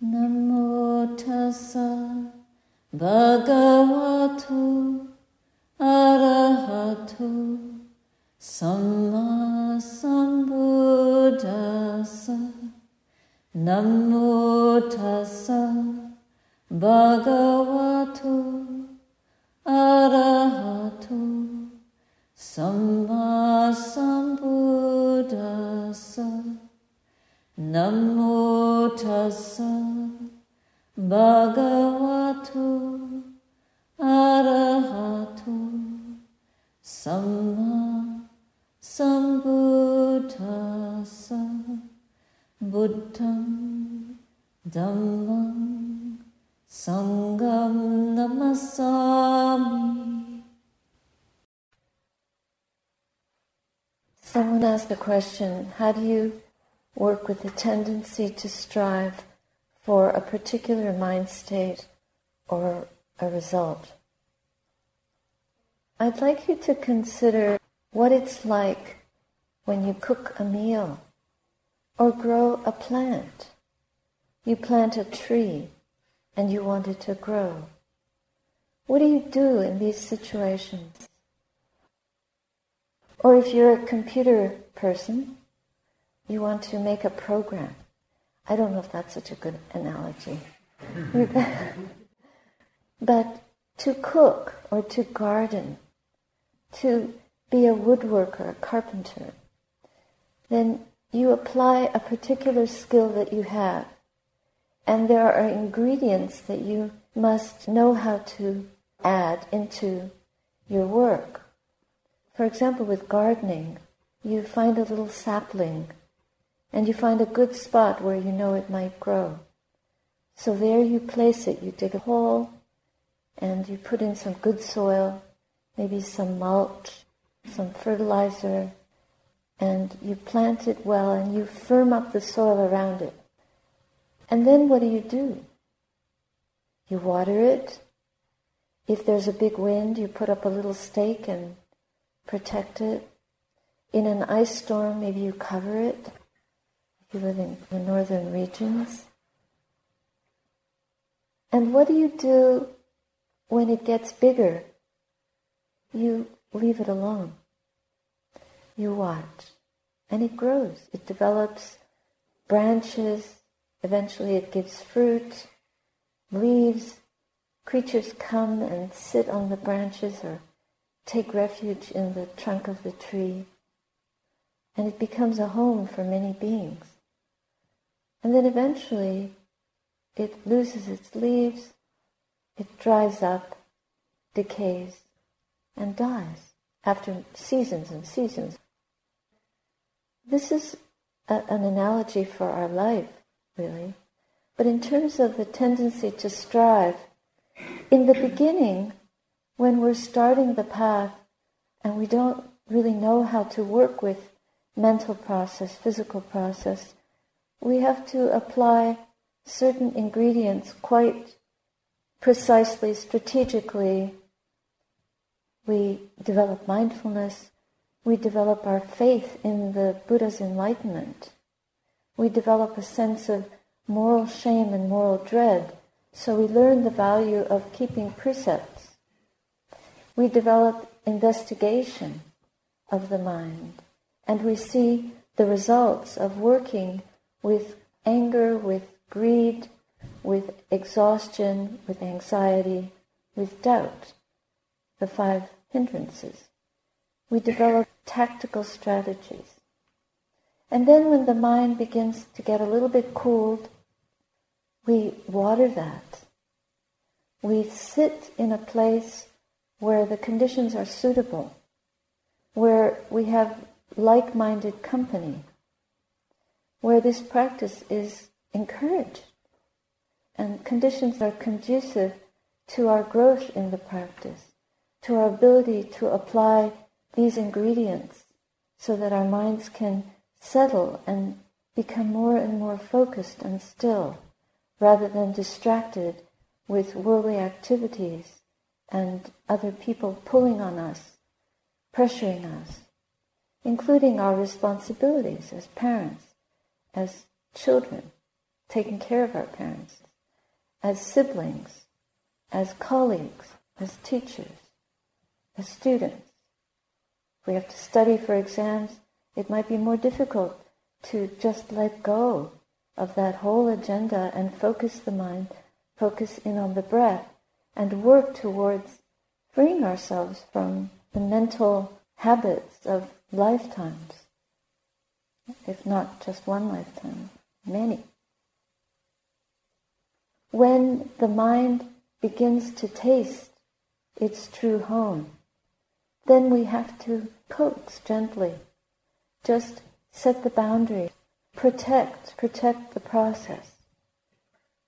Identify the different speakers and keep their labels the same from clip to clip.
Speaker 1: Namo tassa bhagavato arahato samma sambuddhassa Namo samma sambuddhassa buddham Someone asked the question, how do you work with the tendency to strive for a particular mind state or a result. I'd like you to consider what it's like when you cook a meal or grow a plant. You plant a tree and you want it to grow. What do you do in these situations? Or if you're a computer person, you want to make a program. I don't know if that's such a good analogy. but to cook or to garden, to be a woodworker, a carpenter, then you apply a particular skill that you have. And there are ingredients that you must know how to add into your work. For example, with gardening, you find a little sapling and you find a good spot where you know it might grow. So there you place it. You dig a hole and you put in some good soil, maybe some mulch, some fertilizer, and you plant it well and you firm up the soil around it. And then what do you do? You water it. If there's a big wind, you put up a little stake and protect it. In an ice storm, maybe you cover it If you live in the northern regions. And what do you do when it gets bigger? You leave it alone. You watch. And it grows. It develops branches. Eventually it gives fruit, leaves. Creatures come and sit on the branches or take refuge in the trunk of the tree. And it becomes a home for many beings. And then eventually it loses its leaves, it dries up, decays, and dies after seasons and seasons. This is a, an analogy for our life, really. But in terms of the tendency to strive, in the beginning, when we're starting the path and we don't really know how to work with mental process, physical process, we have to apply certain ingredients quite precisely, strategically. We develop mindfulness. We develop our faith in the Buddha's enlightenment. We develop a sense of moral shame and moral dread. So we learn the value of keeping precepts. We develop investigation of the mind. And we see the results of working with anger, with greed, with exhaustion, with anxiety, with doubt, the five hindrances. We develop tactical strategies. And then when the mind begins to get a little bit cooled, we water that. We sit in a place where the conditions are suitable, where we have like-minded company, where this practice is encouraged and conditions are conducive to our growth in the practice, to our ability to apply these ingredients so that our minds can settle and become more and more focused and still rather than distracted with worldly activities and other people pulling on us, pressuring us, including our responsibilities as parents as children, taking care of our parents, as siblings, as colleagues, as teachers, as students. If we have to study for exams, it might be more difficult to just let go of that whole agenda and focus the mind, focus in on the breath, and work towards freeing ourselves from the mental habits of lifetimes, if not just one lifetime, many. When the mind begins to taste its true home, then we have to coax gently, just set the boundary, protect, protect the process.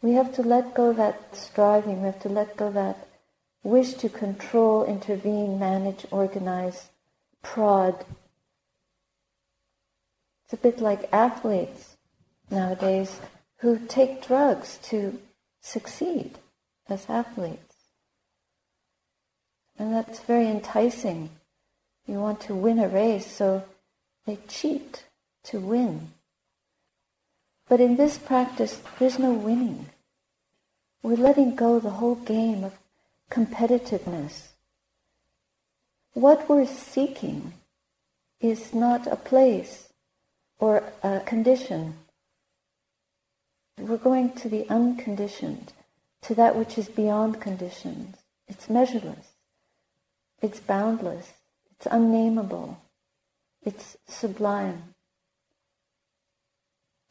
Speaker 1: We have to let go that striving, we have to let go that wish to control, intervene, manage, organize, prod. It's a bit like athletes nowadays who take drugs to succeed as athletes. And that's very enticing. You want to win a race, so they cheat to win. But in this practice, there's no winning. We're letting go the whole game of competitiveness. What we're seeking is not a place or a condition. We're going to the unconditioned, to that which is beyond conditions. It's measureless. It's boundless. It's unnameable. It's sublime.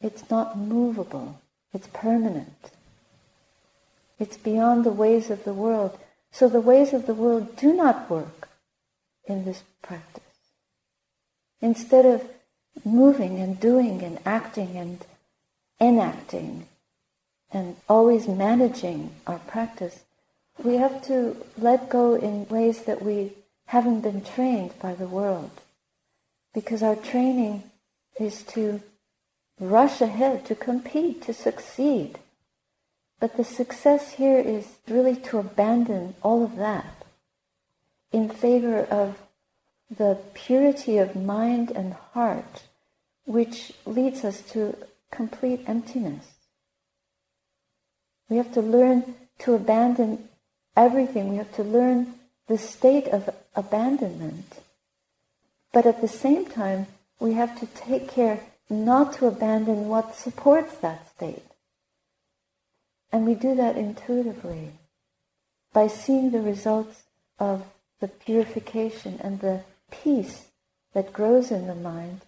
Speaker 1: It's not movable. It's permanent. It's beyond the ways of the world. So the ways of the world do not work in this practice. Instead of moving and doing and acting and enacting and always managing our practice, we have to let go in ways that we haven't been trained by the world. Because our training is to rush ahead, to compete, to succeed. But the success here is really to abandon all of that in favor of the purity of mind and heart, which leads us to complete emptiness. We have to learn to abandon everything. We have to learn the state of abandonment. But at the same time, we have to take care not to abandon what supports that state. And we do that intuitively by seeing the results of the purification and the peace that grows in the mind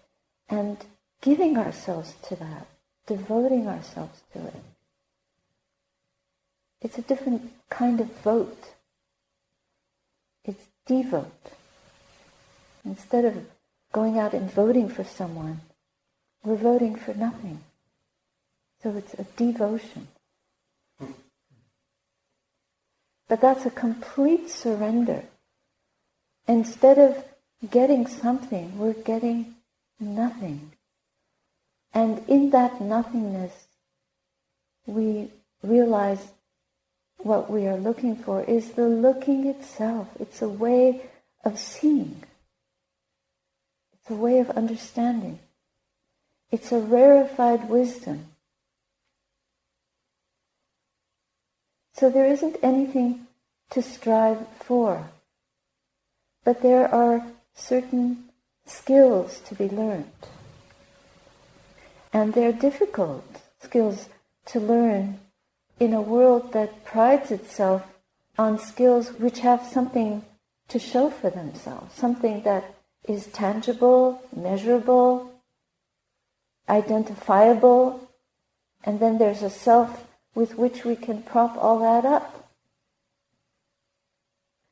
Speaker 1: and giving ourselves to that, devoting ourselves to it. It's a different kind of vote. It's devote. Instead of going out and voting for someone, we're voting for nothing. So it's a devotion. But that's a complete surrender. Instead of getting something, we're getting nothing. And in that nothingness, we realize what we are looking for is the looking itself. It's a way of seeing. It's a way of understanding. It's a rarefied wisdom. So there isn't anything to strive for. But there are certain skills to be learned. And they're difficult skills to learn in a world that prides itself on skills which have something to show for themselves, something that is tangible, measurable, identifiable, and then there's a self with which we can prop all that up.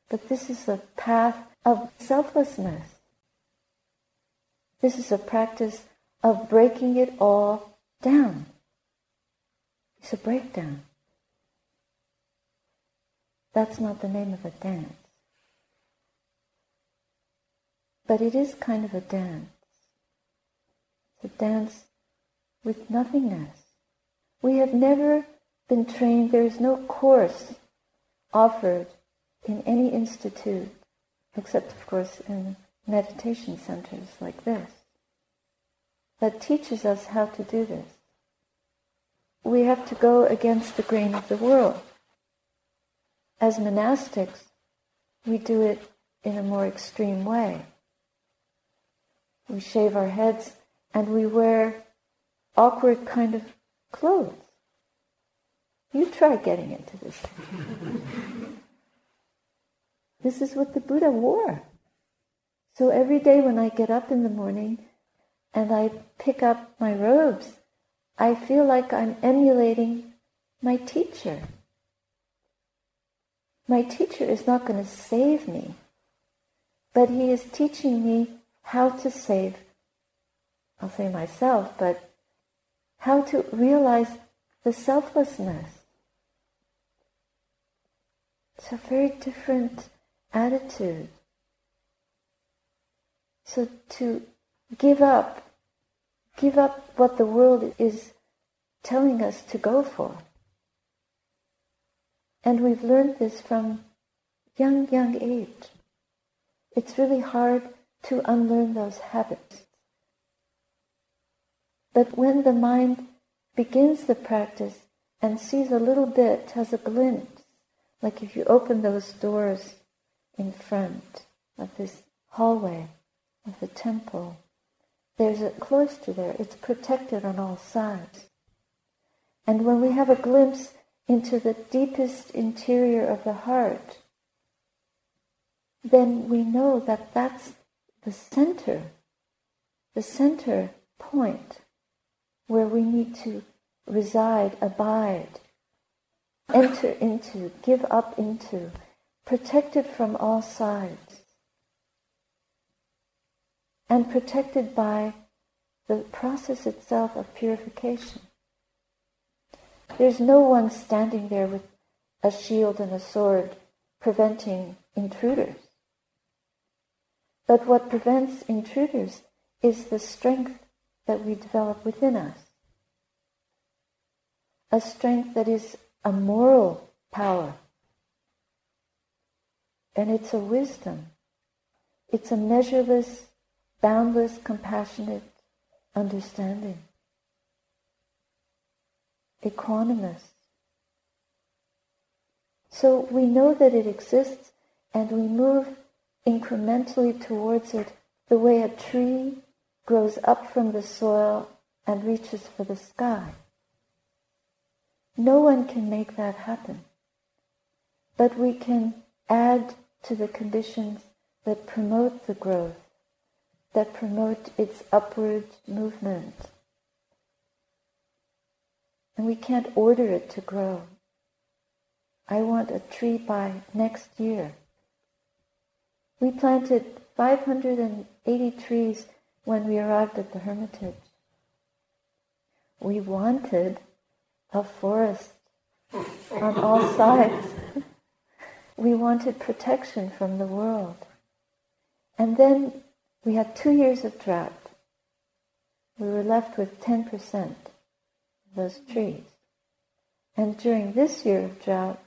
Speaker 1: But this is a path of selflessness. This is a practice of breaking it all down. It's a breakdown. That's not the name of a dance. But it is kind of a dance. It's a dance with nothingness. We have never been trained, there is no course offered in any institute, except of course in meditation centers like this, that teaches us how to do this. we have to go against the grain of the world. As monastics, we do it in a more extreme way. We shave our heads and we wear awkward kind of clothes. You try getting into this. this is what the Buddha wore. So every day when I get up in the morning and I pick up my robes, I feel like I'm emulating my teacher. My teacher is not going to save me, but he is teaching me how to save, I'll say myself, but how to realize the selflessness. It's a very different attitude. So to give up, give up what the world is telling us to go for. And we've learned this from young, young age. It's really hard to unlearn those habits. But when the mind begins the practice and sees a little bit, has a glimpse, like if you open those doors in front of this hallway of the temple, there's a cloister there. It's protected on all sides. And when we have a glimpse into the deepest interior of the heart, then we know that that's the center, the center point where we need to reside, abide, enter into, give up into, protected from all sides, and protected by the process itself of purification. There's no one standing there with a shield and a sword preventing intruders. But what prevents intruders is the strength that we develop within us. A strength that is a moral power. And it's a wisdom. It's a measureless, boundless, compassionate understanding. Equanimous. So we know that it exists and we move incrementally towards it the way a tree grows up from the soil and reaches for the sky. No one can make that happen. But we can add to the conditions that promote the growth, that promote its upward movement. And we can't order it to grow. I want a tree by next year. We planted 580 trees when we arrived at the Hermitage. We wanted a forest on all sides. we wanted protection from the world. And then we had two years of drought. We were left with 10% of those trees. And during this year of drought,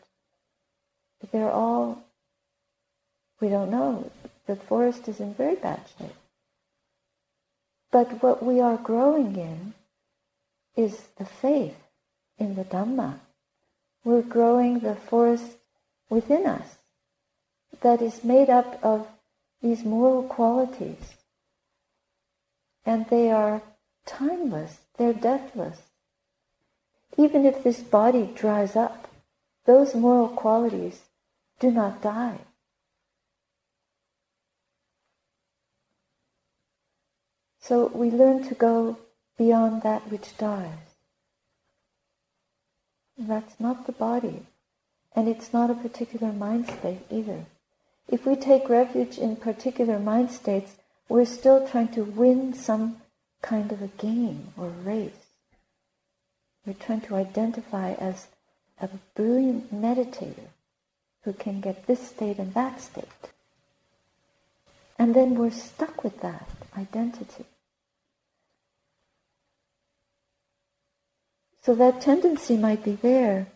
Speaker 1: they're all we don't know. The forest is in very bad shape. But what we are growing in is the faith in the Dhamma. We're growing the forest within us that is made up of these moral qualities. And they are timeless, they're deathless. Even if this body dries up, those moral qualities do not die. So we learn to go beyond that which dies. That's not the body. And it's not a particular mind state either. If we take refuge in particular mind states, we're still trying to win some kind of a game or race. We're trying to identify as a brilliant meditator who can get this state and that state. And then we're stuck with that identity. So that tendency might be there,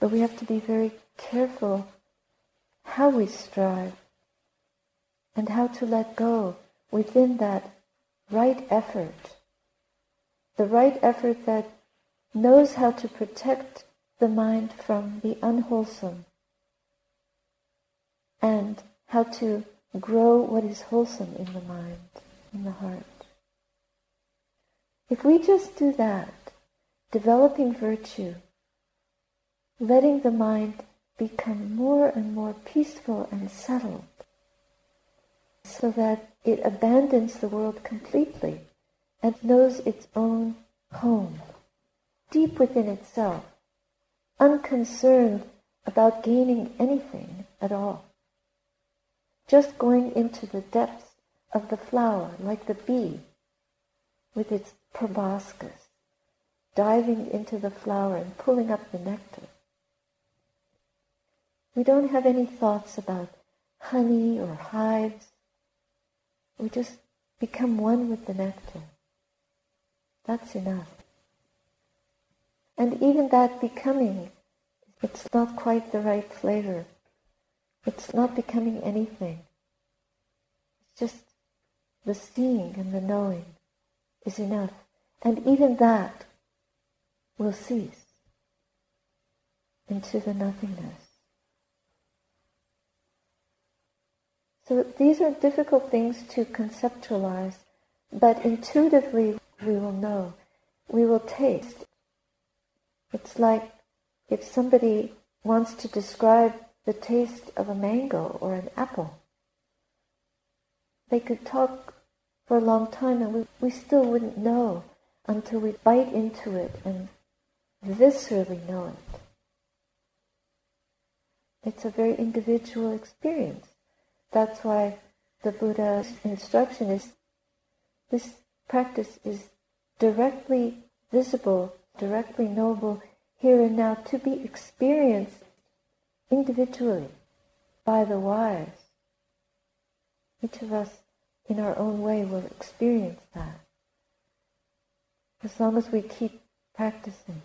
Speaker 1: but we have to be very careful how we strive and how to let go within that right effort. The right effort that knows how to protect the mind from the unwholesome and how to grow what is wholesome in the mind, in the heart. If we just do that, developing virtue, letting the mind become more and more peaceful and settled, so that it abandons the world completely and knows its own home, deep within itself, unconcerned about gaining anything at all. Just going into the depths of the flower like the bee with its proboscis, diving into the flower and pulling up the nectar. We don't have any thoughts about honey or hives. We just become one with the nectar. That's enough. And even that becoming, it's not quite the right flavor. It's not becoming anything. It's just the seeing and the knowing is enough. And even that will cease into the nothingness. So these are difficult things to conceptualize, but intuitively we will know. We will taste. It's like if somebody wants to describe the taste of a mango or an apple. They could talk for a long time and we, we still wouldn't know until we bite into it and viscerally know it. It's a very individual experience. That's why the Buddha's instruction is this practice is directly visible, directly knowable here and now to be experienced individually by the wise. Each of us in our own way will experience that. As long as we keep practicing.